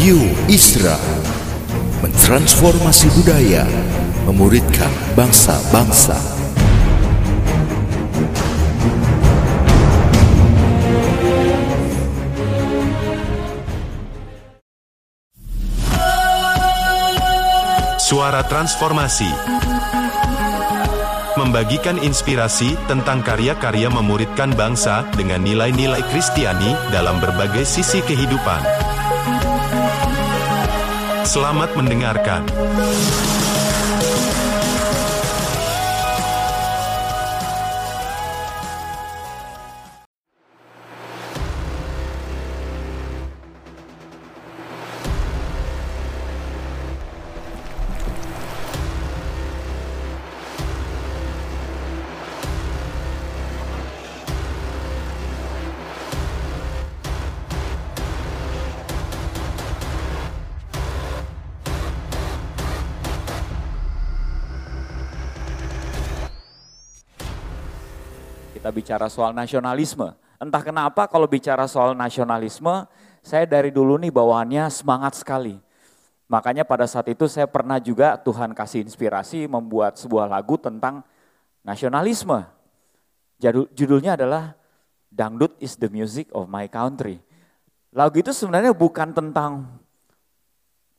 Radio Isra mentransformasi budaya, memuridkan bangsa-bangsa. Suara Transformasi Membagikan inspirasi tentang karya-karya memuridkan bangsa dengan nilai-nilai Kristiani dalam berbagai sisi kehidupan. Selamat mendengarkan. Kita bicara soal nasionalisme. Entah kenapa kalau bicara soal nasionalisme, saya dari dulu nih bawaannya semangat sekali. Makanya pada saat itu saya pernah juga Tuhan kasih inspirasi membuat sebuah lagu tentang nasionalisme. Judulnya adalah Dangdut is the music of my country. Lagu itu sebenarnya bukan tentang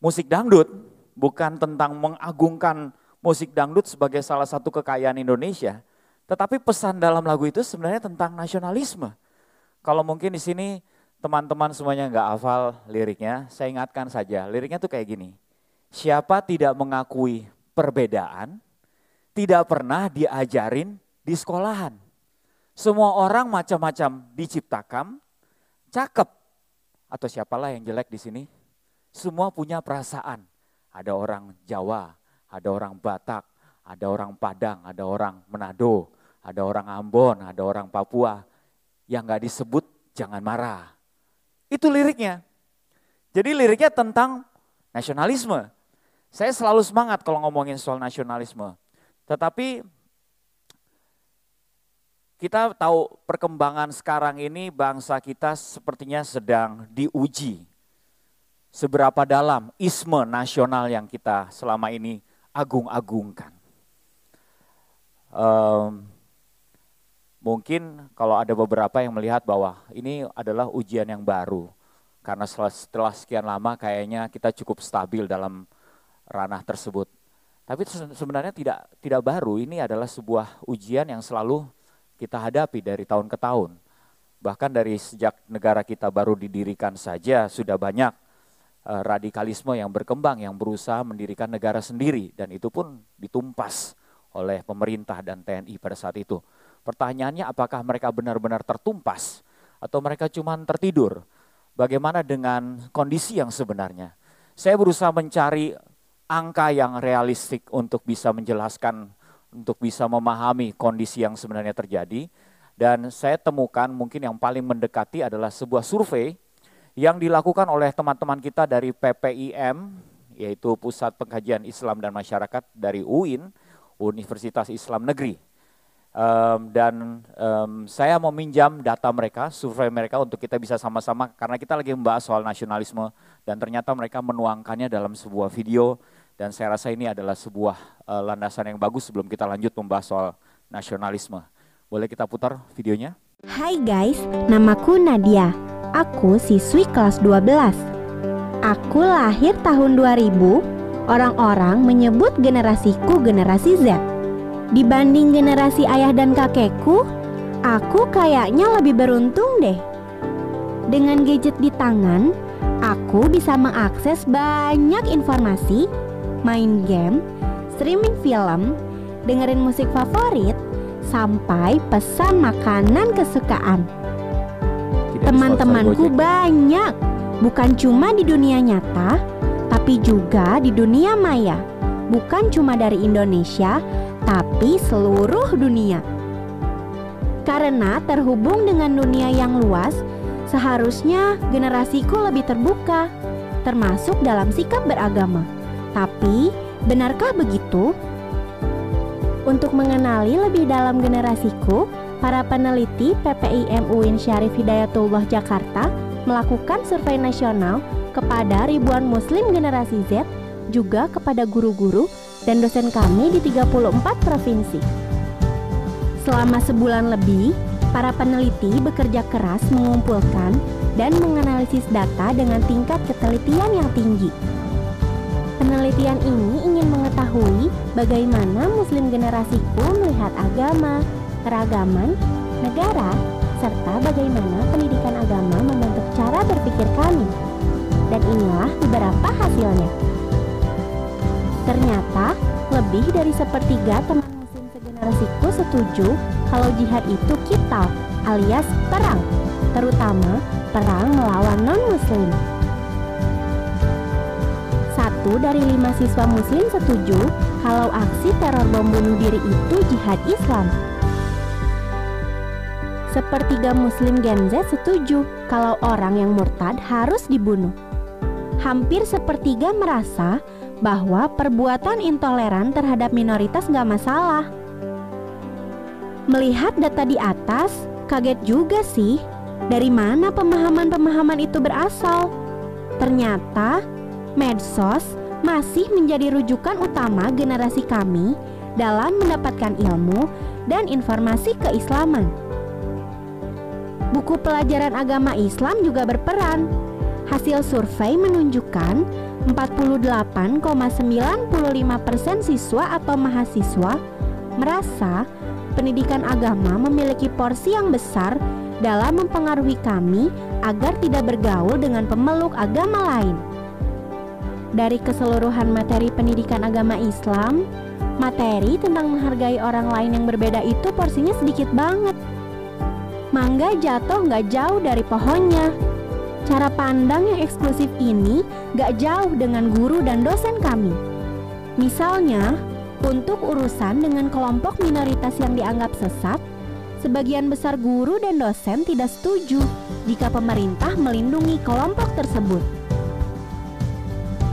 musik dangdut, bukan tentang mengagungkan musik dangdut sebagai salah satu kekayaan Indonesia, tetapi pesan dalam lagu itu sebenarnya tentang nasionalisme. Kalau mungkin di sini teman-teman semuanya nggak hafal liriknya, saya ingatkan saja. Liriknya tuh kayak gini. Siapa tidak mengakui perbedaan, tidak pernah diajarin di sekolahan. Semua orang macam-macam diciptakan, cakep. Atau siapalah yang jelek di sini. Semua punya perasaan. Ada orang Jawa, ada orang Batak, ada orang Padang, ada orang Manado, ada orang Ambon, ada orang Papua, yang gak disebut jangan marah. Itu liriknya. Jadi liriknya tentang nasionalisme. Saya selalu semangat kalau ngomongin soal nasionalisme. Tetapi kita tahu perkembangan sekarang ini bangsa kita sepertinya sedang diuji. Seberapa dalam isme nasional yang kita selama ini agung-agungkan. Um, mungkin kalau ada beberapa yang melihat bahwa ini adalah ujian yang baru karena setelah, sekian lama kayaknya kita cukup stabil dalam ranah tersebut. Tapi sebenarnya tidak tidak baru, ini adalah sebuah ujian yang selalu kita hadapi dari tahun ke tahun. Bahkan dari sejak negara kita baru didirikan saja sudah banyak uh, radikalisme yang berkembang yang berusaha mendirikan negara sendiri dan itu pun ditumpas oleh pemerintah dan TNI pada saat itu. Pertanyaannya apakah mereka benar-benar tertumpas atau mereka cuma tertidur? Bagaimana dengan kondisi yang sebenarnya? Saya berusaha mencari angka yang realistik untuk bisa menjelaskan, untuk bisa memahami kondisi yang sebenarnya terjadi. Dan saya temukan mungkin yang paling mendekati adalah sebuah survei yang dilakukan oleh teman-teman kita dari PPIM, yaitu Pusat Pengkajian Islam dan Masyarakat dari UIN, Universitas Islam Negeri um, dan um, saya meminjam data mereka, survei mereka untuk kita bisa sama-sama karena kita lagi membahas soal nasionalisme dan ternyata mereka menuangkannya dalam sebuah video dan saya rasa ini adalah sebuah uh, landasan yang bagus sebelum kita lanjut membahas soal nasionalisme. Boleh kita putar videonya? Hai guys, namaku Nadia. Aku siswi kelas 12. Aku lahir tahun 2000. Orang-orang menyebut generasiku generasi Z. Dibanding generasi ayah dan kakekku, aku kayaknya lebih beruntung deh. Dengan gadget di tangan, aku bisa mengakses banyak informasi, main game, streaming film, dengerin musik favorit, sampai pesan makanan kesukaan. Teman-temanku banyak, bukan cuma di dunia nyata, tapi juga di dunia maya. Bukan cuma dari Indonesia, tapi seluruh dunia. Karena terhubung dengan dunia yang luas, seharusnya generasiku lebih terbuka, termasuk dalam sikap beragama. Tapi, benarkah begitu? Untuk mengenali lebih dalam generasiku, para peneliti PPIM UIN Syarif Hidayatullah Jakarta melakukan survei nasional kepada ribuan muslim generasi Z, juga kepada guru-guru dan dosen kami di 34 provinsi. Selama sebulan lebih, para peneliti bekerja keras mengumpulkan dan menganalisis data dengan tingkat ketelitian yang tinggi. Penelitian ini ingin mengetahui bagaimana muslim generasiku melihat agama, keragaman, negara, serta bagaimana pendidikan agama membentuk cara berpikir kami. Dan inilah beberapa hasilnya. Ternyata, lebih dari sepertiga teman muslim segenerasiku setuju kalau jihad itu kita alias perang, terutama perang melawan non-muslim. Satu dari lima siswa muslim setuju kalau aksi teror bom bunuh diri itu jihad Islam. Sepertiga muslim Gen Z setuju kalau orang yang murtad harus dibunuh. Hampir sepertiga merasa bahwa perbuatan intoleran terhadap minoritas gak masalah. Melihat data di atas, kaget juga sih dari mana pemahaman-pemahaman itu berasal. Ternyata medsos masih menjadi rujukan utama generasi kami dalam mendapatkan ilmu dan informasi keislaman. Buku pelajaran agama Islam juga berperan. Hasil survei menunjukkan 48,95% siswa atau mahasiswa merasa pendidikan agama memiliki porsi yang besar dalam mempengaruhi kami agar tidak bergaul dengan pemeluk agama lain. Dari keseluruhan materi pendidikan agama Islam, materi tentang menghargai orang lain yang berbeda itu porsinya sedikit banget mangga jatuh nggak jauh dari pohonnya. Cara pandang yang eksklusif ini nggak jauh dengan guru dan dosen kami. Misalnya, untuk urusan dengan kelompok minoritas yang dianggap sesat, sebagian besar guru dan dosen tidak setuju jika pemerintah melindungi kelompok tersebut.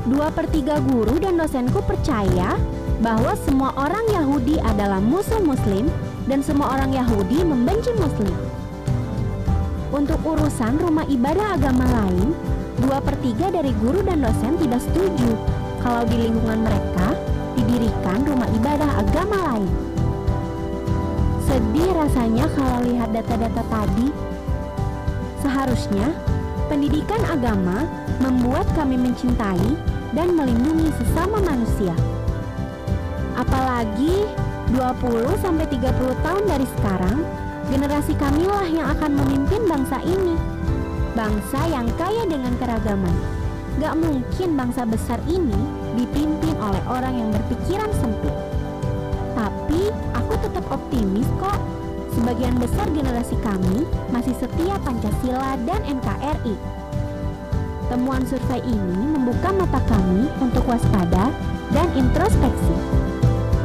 Dua per tiga guru dan dosenku percaya bahwa semua orang Yahudi adalah musuh Muslim dan semua orang Yahudi membenci Muslim. Untuk urusan rumah ibadah agama lain, dua per tiga dari guru dan dosen tidak setuju kalau di lingkungan mereka didirikan rumah ibadah agama lain. Sedih rasanya kalau lihat data-data tadi. Seharusnya, pendidikan agama membuat kami mencintai dan melindungi sesama manusia. Apalagi 20-30 tahun dari sekarang, Generasi kamilah yang akan memimpin bangsa ini. Bangsa yang kaya dengan keragaman. Gak mungkin bangsa besar ini dipimpin oleh orang yang berpikiran sempit. Tapi aku tetap optimis kok. Sebagian besar generasi kami masih setia Pancasila dan NKRI. Temuan survei ini membuka mata kami untuk waspada dan introspeksi.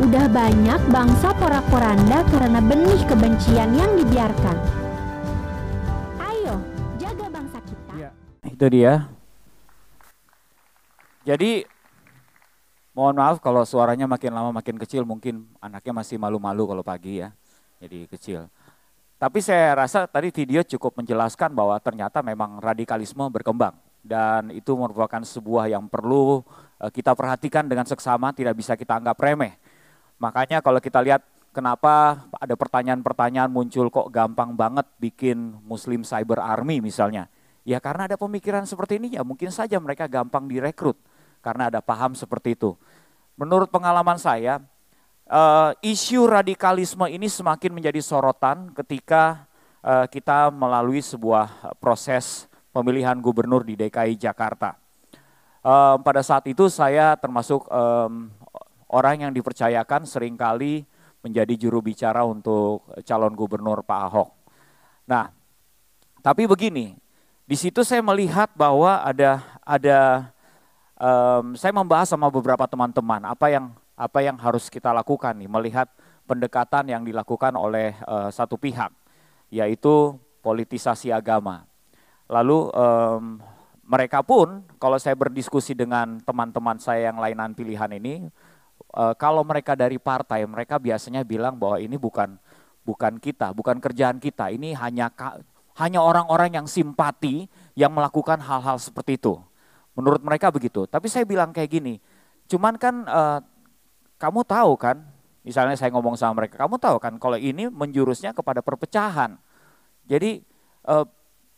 Udah banyak bangsa porak-poranda karena benih kebencian yang dibiarkan. Ayo, jaga bangsa kita. Ya, itu dia. Jadi mohon maaf kalau suaranya makin lama makin kecil, mungkin anaknya masih malu-malu kalau pagi ya. Jadi kecil. Tapi saya rasa tadi video cukup menjelaskan bahwa ternyata memang radikalisme berkembang dan itu merupakan sebuah yang perlu eh, kita perhatikan dengan seksama, tidak bisa kita anggap remeh. Makanya kalau kita lihat kenapa ada pertanyaan-pertanyaan muncul kok gampang banget bikin Muslim Cyber Army misalnya. Ya karena ada pemikiran seperti ini ya mungkin saja mereka gampang direkrut karena ada paham seperti itu. Menurut pengalaman saya, uh, isu radikalisme ini semakin menjadi sorotan ketika uh, kita melalui sebuah proses pemilihan gubernur di DKI Jakarta. Uh, pada saat itu saya termasuk um, orang yang dipercayakan sering kali menjadi juru bicara untuk calon gubernur Pak Ahok. Nah, tapi begini, di situ saya melihat bahwa ada ada um, saya membahas sama beberapa teman-teman apa yang apa yang harus kita lakukan nih melihat pendekatan yang dilakukan oleh uh, satu pihak yaitu politisasi agama. Lalu um, mereka pun kalau saya berdiskusi dengan teman-teman saya yang lainan pilihan ini uh, kalau mereka dari partai, mereka biasanya bilang bahwa ini bukan bukan kita, bukan kerjaan kita. Ini hanya Hanya orang-orang yang simpati yang melakukan hal-hal seperti itu. Menurut mereka begitu. Tapi saya bilang kayak gini, cuman kan uh, kamu tahu kan, misalnya saya ngomong sama mereka, kamu tahu kan kalau ini menjurusnya kepada perpecahan. Jadi uh,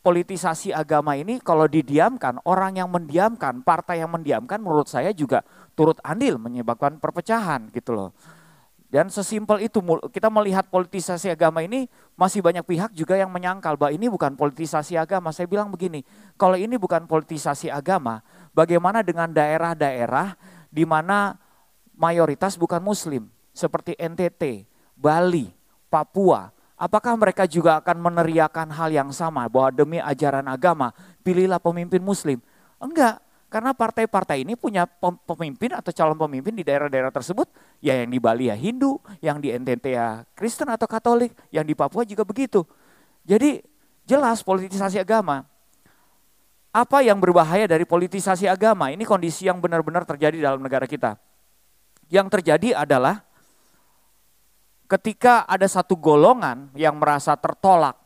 politisasi agama ini kalau didiamkan, orang yang mendiamkan, partai yang mendiamkan menurut saya juga turut andil menyebabkan perpecahan gitu loh. Dan sesimpel itu kita melihat politisasi agama ini masih banyak pihak juga yang menyangkal bahwa ini bukan politisasi agama. Saya bilang begini, kalau ini bukan politisasi agama, bagaimana dengan daerah-daerah di mana mayoritas bukan muslim seperti NTT, Bali, Papua. Apakah mereka juga akan meneriakan hal yang sama bahwa demi ajaran agama pilihlah pemimpin muslim? Enggak, karena partai-partai ini punya pemimpin atau calon pemimpin di daerah-daerah tersebut, ya yang di Bali ya Hindu, yang di NTT ya Kristen atau Katolik, yang di Papua juga begitu. Jadi jelas politisasi agama. Apa yang berbahaya dari politisasi agama? Ini kondisi yang benar-benar terjadi dalam negara kita. Yang terjadi adalah ketika ada satu golongan yang merasa tertolak,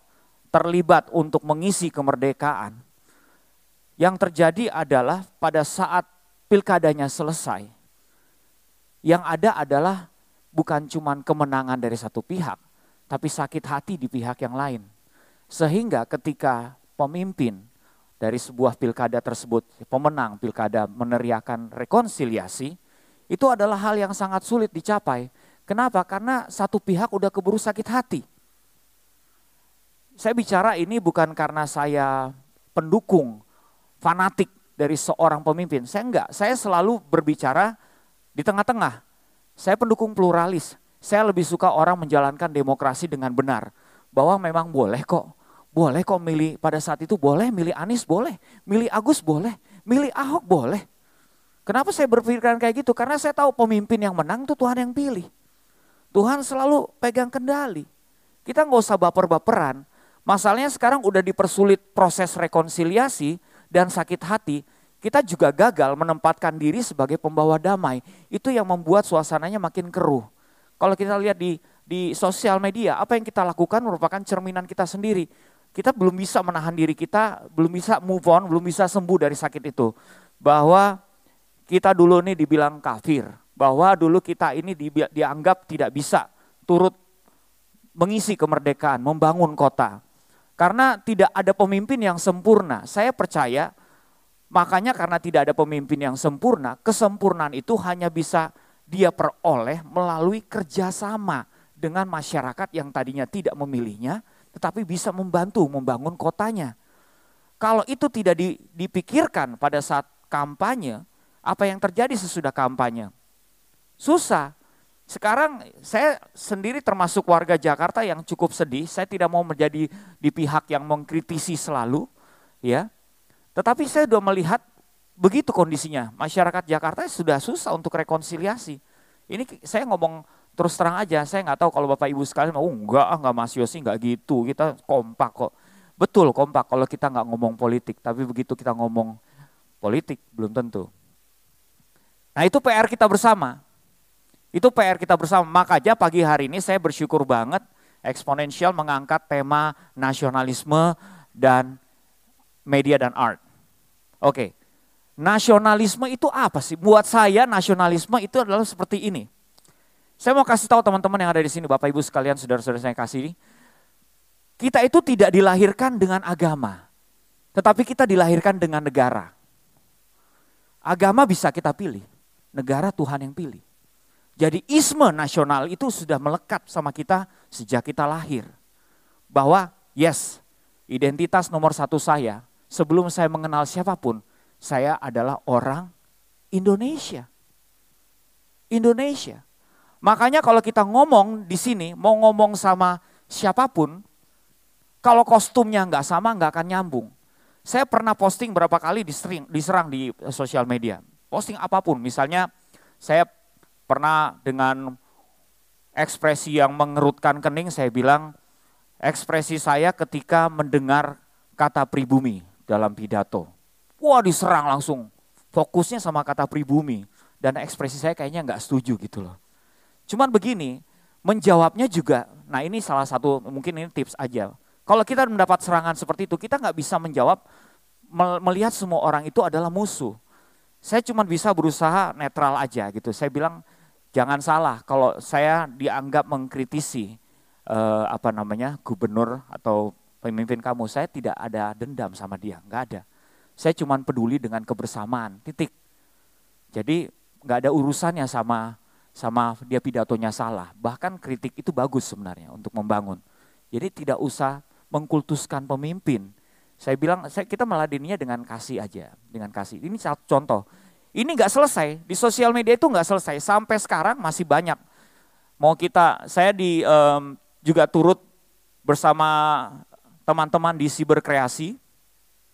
terlibat untuk mengisi kemerdekaan, yang terjadi adalah pada saat pilkadanya selesai, yang ada adalah bukan cuma kemenangan dari satu pihak, tapi sakit hati di pihak yang lain. Sehingga ketika pemimpin dari sebuah pilkada tersebut, pemenang pilkada meneriakan rekonsiliasi, itu adalah hal yang sangat sulit dicapai. Kenapa? Karena satu pihak udah keburu sakit hati. Saya bicara ini bukan karena saya pendukung fanatik dari seorang pemimpin. Saya enggak, saya selalu berbicara di tengah-tengah. Saya pendukung pluralis. Saya lebih suka orang menjalankan demokrasi dengan benar. Bahwa memang boleh kok. Boleh kok milih pada saat itu boleh, milih Anies boleh, milih Agus boleh, milih Ahok boleh. Kenapa saya berpikiran kayak gitu? Karena saya tahu pemimpin yang menang itu Tuhan yang pilih. Tuhan selalu pegang kendali. Kita nggak usah baper-baperan. Masalahnya sekarang udah dipersulit proses rekonsiliasi, dan sakit hati, kita juga gagal menempatkan diri sebagai pembawa damai. Itu yang membuat suasananya makin keruh. Kalau kita lihat di di sosial media, apa yang kita lakukan merupakan cerminan kita sendiri. Kita belum bisa menahan diri kita, belum bisa move on, belum bisa sembuh dari sakit itu. Bahwa kita dulu ini dibilang kafir, bahwa dulu kita ini di, dianggap tidak bisa turut mengisi kemerdekaan, membangun kota. Karena tidak ada pemimpin yang sempurna. Saya percaya makanya karena tidak ada pemimpin yang sempurna, kesempurnaan itu hanya bisa dia peroleh melalui kerjasama dengan masyarakat yang tadinya tidak memilihnya, tetapi bisa membantu membangun kotanya. Kalau itu tidak dipikirkan pada saat kampanye, apa yang terjadi sesudah kampanye? Susah. Sekarang saya sendiri termasuk warga Jakarta yang cukup sedih. Saya tidak mau menjadi di pihak yang mengkritisi selalu, ya. Tetapi saya sudah melihat begitu kondisinya. Masyarakat Jakarta sudah susah untuk rekonsiliasi. Ini saya ngomong terus terang aja. Saya nggak tahu kalau Bapak Ibu sekalian, oh enggak, enggak Mas Yosi, enggak gitu. Kita kompak kok. Betul kompak kalau kita nggak ngomong politik. Tapi begitu kita ngomong politik, belum tentu. Nah itu PR kita bersama itu PR kita bersama. Makanya pagi hari ini saya bersyukur banget eksponensial mengangkat tema nasionalisme dan media dan art. Oke, nasionalisme itu apa sih? Buat saya nasionalisme itu adalah seperti ini. Saya mau kasih tahu teman-teman yang ada di sini, Bapak Ibu sekalian, saudara-saudara saya kasih. Kita itu tidak dilahirkan dengan agama, tetapi kita dilahirkan dengan negara. Agama bisa kita pilih, negara Tuhan yang pilih. Jadi isme nasional itu sudah melekat sama kita sejak kita lahir. Bahwa yes, identitas nomor satu saya, sebelum saya mengenal siapa pun, saya adalah orang Indonesia. Indonesia. Makanya kalau kita ngomong di sini, mau ngomong sama siapa pun, kalau kostumnya nggak sama nggak akan nyambung. Saya pernah posting berapa kali diserang, diserang di sosial media. Posting apa pun, misalnya saya Pernah dengan ekspresi yang mengerutkan kening saya bilang ekspresi saya ketika mendengar kata pribumi dalam pidato. Wah diserang langsung, fokusnya sama kata pribumi. Dan ekspresi saya kayaknya nggak setuju gitu loh. Cuman begini, menjawabnya juga, nah ini salah satu, mungkin ini tips aja. Kalau kita mendapat serangan seperti itu, kita nggak bisa menjawab melihat semua orang itu adalah musuh. Saya cuma bisa berusaha netral aja gitu. Saya bilang jangan salah kalau saya dianggap mengkritisi eh, apa namanya gubernur atau pemimpin kamu, saya tidak ada dendam sama dia, nggak ada. Saya cuma peduli dengan kebersamaan, titik. Jadi nggak ada urusannya sama sama dia pidatonya salah. Bahkan kritik itu bagus sebenarnya untuk membangun. Jadi tidak usah mengkultuskan pemimpin. Saya bilang, saya, kita meladeninya dengan kasih aja, dengan kasih. Ini contoh. Ini nggak selesai di sosial media itu nggak selesai sampai sekarang masih banyak. Mau kita, saya di um, juga turut bersama teman-teman di Siberkreasi.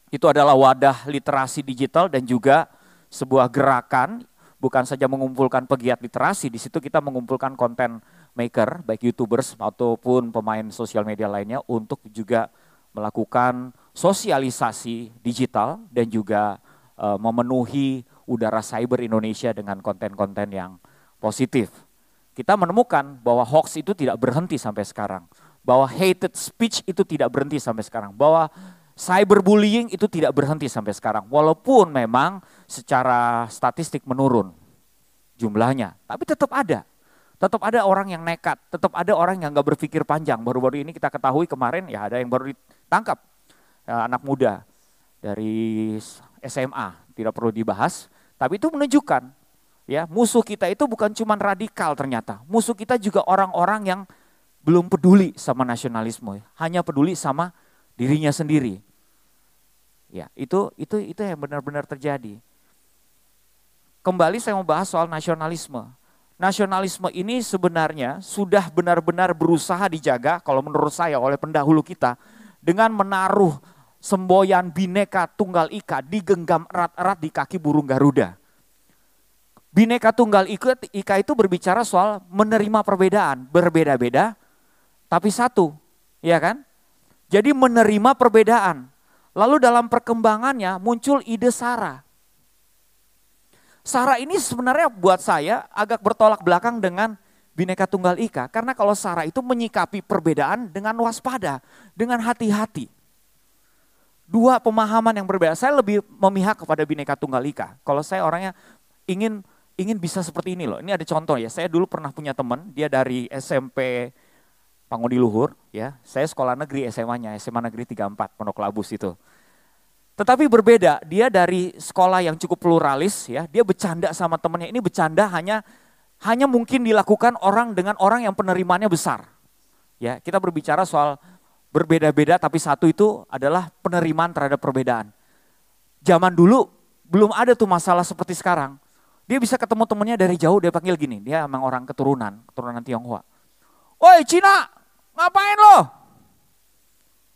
Itu adalah wadah literasi digital dan juga sebuah gerakan bukan saja mengumpulkan pegiat literasi, di situ kita mengumpulkan konten maker, baik YouTubers ataupun pemain sosial media lainnya untuk juga melakukan sosialisasi digital dan juga uh, memenuhi udara cyber Indonesia dengan konten-konten yang positif. Kita menemukan bahwa hoax itu tidak berhenti sampai sekarang, bahwa hated speech itu tidak berhenti sampai sekarang, bahwa cyberbullying itu tidak berhenti sampai sekarang, walaupun memang secara statistik menurun jumlahnya, tapi tetap ada. Tetap ada orang yang nekat, tetap ada orang yang nggak berpikir panjang. Baru-baru ini kita ketahui kemarin ya ada yang baru ditangkap ya, anak muda dari SMA, tidak perlu dibahas, tapi itu menunjukkan ya musuh kita itu bukan cuma radikal ternyata, musuh kita juga orang-orang yang belum peduli sama nasionalisme, hanya peduli sama dirinya sendiri. Ya, itu itu itu yang benar-benar terjadi. Kembali saya mau bahas soal nasionalisme nasionalisme ini sebenarnya sudah benar-benar berusaha dijaga kalau menurut saya oleh pendahulu kita dengan menaruh semboyan bineka tunggal ika digenggam erat-erat di kaki burung Garuda. Bineka tunggal ika, itu berbicara soal menerima perbedaan, berbeda-beda tapi satu, ya kan? Jadi menerima perbedaan. Lalu dalam perkembangannya muncul ide Sarah. Sarah ini sebenarnya buat saya agak bertolak belakang dengan Bineka Tunggal Ika. Karena kalau Sarah itu menyikapi perbedaan dengan waspada, dengan hati-hati. Dua pemahaman yang berbeda. Saya lebih memihak kepada Bineka Tunggal Ika. Kalau saya orangnya ingin ingin bisa seperti ini loh. Ini ada contoh ya. Saya dulu pernah punya teman, dia dari SMP Pangudi Luhur, ya. Saya sekolah negeri SMA-nya, SMA Negeri 34 Pondok Labus itu. Tetapi berbeda, dia dari sekolah yang cukup pluralis ya, dia bercanda sama temennya. Ini bercanda hanya hanya mungkin dilakukan orang dengan orang yang penerimaannya besar. Ya, kita berbicara soal berbeda-beda tapi satu itu adalah penerimaan terhadap perbedaan. Zaman dulu belum ada tuh masalah seperti sekarang. Dia bisa ketemu temennya dari jauh, dia panggil gini, dia emang orang keturunan, keturunan Tionghoa. Woi Cina, ngapain lo?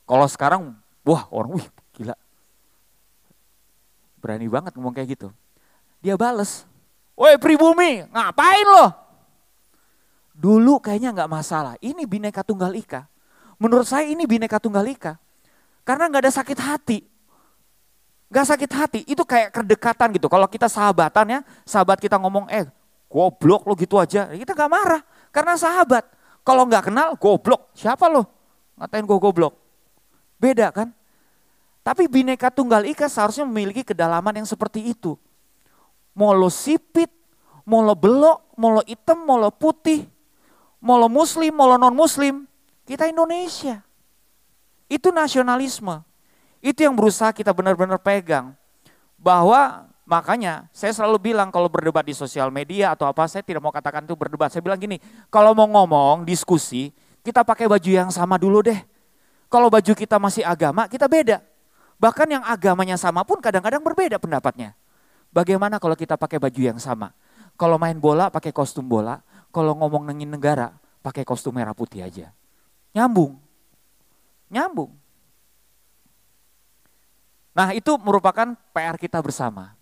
Kalau sekarang, wah orang, wih gila, Berani banget ngomong kayak gitu. Dia bales, woi pribumi ngapain lo? Dulu kayaknya nggak masalah, ini bineka tunggal ika. Menurut saya ini bineka tunggal ika. Karena nggak ada sakit hati. Gak sakit hati, itu kayak kedekatan gitu. Kalau kita sahabatan ya, sahabat kita ngomong, eh goblok lo gitu aja. Kita gak marah, karena sahabat. Kalau nggak kenal, goblok. Siapa lo? Ngatain gue goblok. Beda kan? Tapi bineka tunggal ika seharusnya memiliki kedalaman yang seperti itu. Mau lo sipit, mau lo belok, mau lo hitam, mau lo putih, mau lo muslim, mau lo non muslim, kita Indonesia. Itu nasionalisme. Itu yang berusaha kita benar-benar pegang. Bahwa makanya saya selalu bilang kalau berdebat di sosial media atau apa, saya tidak mau katakan itu berdebat. Saya bilang gini, kalau mau ngomong, diskusi, kita pakai baju yang sama dulu deh. Kalau baju kita masih agama, kita beda. Bahkan yang agamanya sama pun kadang-kadang berbeda pendapatnya. Bagaimana kalau kita pakai baju yang sama? Kalau main bola pakai kostum bola, kalau ngomong nengin negara pakai kostum merah putih aja. Nyambung. Nyambung. Nah itu merupakan PR kita bersama.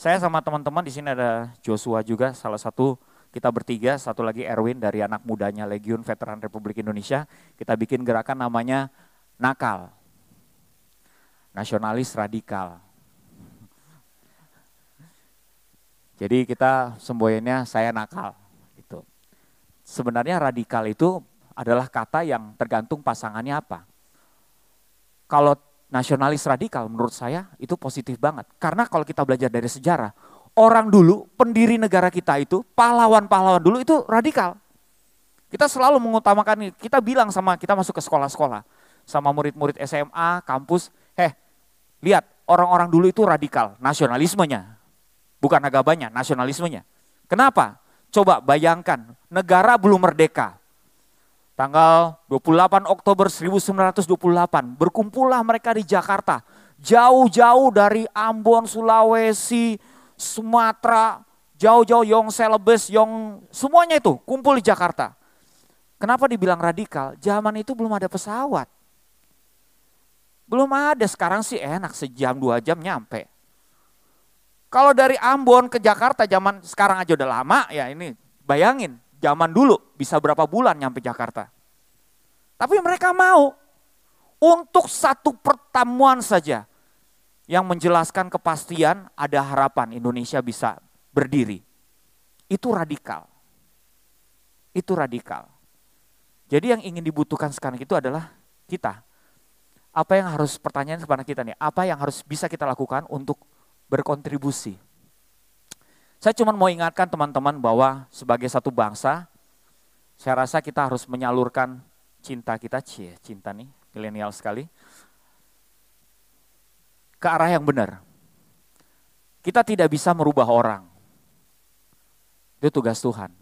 Saya sama teman-teman di sini ada Joshua juga, salah satu kita bertiga, satu lagi Erwin dari anak mudanya Legiun Veteran Republik Indonesia. Kita bikin gerakan namanya nakal, nasionalis radikal. Jadi kita semboyannya saya nakal. Sebenarnya radikal itu adalah kata yang tergantung pasangannya apa. Kalau nasionalis radikal menurut saya itu positif banget. Karena kalau kita belajar dari sejarah, orang dulu, pendiri negara kita itu, pahlawan-pahlawan dulu itu radikal. Kita selalu mengutamakan. Kita bilang sama kita masuk ke sekolah-sekolah, sama murid-murid SMA, kampus, heh, lihat orang-orang dulu itu radikal, nasionalismenya. Bukan agamanya, nasionalismenya. Kenapa? Coba bayangkan, negara belum merdeka. Tanggal 28 Oktober 1928, berkumpullah mereka di Jakarta. Jauh-jauh dari Ambon, Sulawesi, Sumatera, jauh-jauh Yong Selebes, Yong, semuanya itu kumpul di Jakarta. Kenapa dibilang radikal? Zaman itu belum ada pesawat. Belum ada, sekarang sih enak sejam dua jam nyampe. Kalau dari Ambon ke Jakarta zaman sekarang aja udah lama ya ini bayangin zaman dulu bisa berapa bulan nyampe Jakarta. Tapi mereka mau untuk satu pertemuan saja yang menjelaskan kepastian ada harapan Indonesia bisa berdiri. Itu radikal. Itu radikal. Jadi yang ingin dibutuhkan sekarang itu adalah kita. Apa yang harus pertanyaan kepada kita nih, apa yang harus bisa kita lakukan untuk berkontribusi. Saya cuma mau ingatkan teman-teman bahwa sebagai satu bangsa, saya rasa kita harus menyalurkan cinta kita, cie, cinta nih, milenial sekali, ke arah yang benar. Kita tidak bisa merubah orang. Itu tugas Tuhan.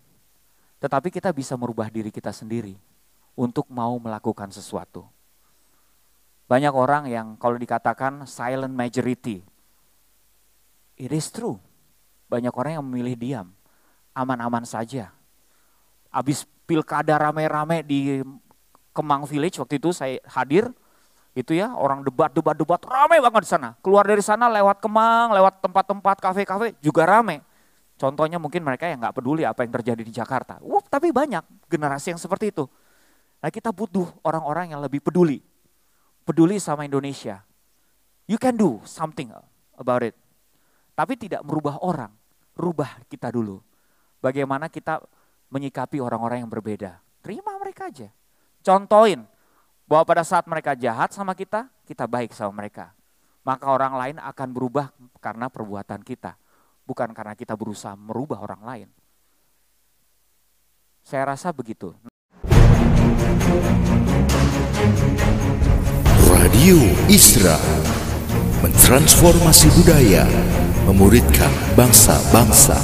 Tetapi kita bisa merubah diri kita sendiri untuk mau melakukan sesuatu. Banyak orang yang kalau dikatakan silent majority, It is true. Banyak orang yang memilih diam, aman-aman saja. Habis pilkada rame-rame di Kemang Village waktu itu saya hadir, itu ya orang debat debat debat rame banget di sana. Keluar dari sana lewat Kemang, lewat tempat-tempat kafe-kafe juga rame. Contohnya mungkin mereka yang nggak peduli apa yang terjadi di Jakarta. Wah, tapi banyak generasi yang seperti itu. Nah kita butuh orang-orang yang lebih peduli. Peduli sama Indonesia. You can do something about it. Tapi tidak merubah orang, rubah kita dulu. Bagaimana kita menyikapi orang-orang yang berbeda. Terima mereka aja. Contohin bahwa pada saat mereka jahat sama kita, kita baik sama mereka. Maka orang lain akan berubah karena perbuatan kita. Bukan karena kita berusaha merubah orang lain. Saya rasa begitu. Radio Isra mentransformasi budaya memuridkan bangsa-bangsa.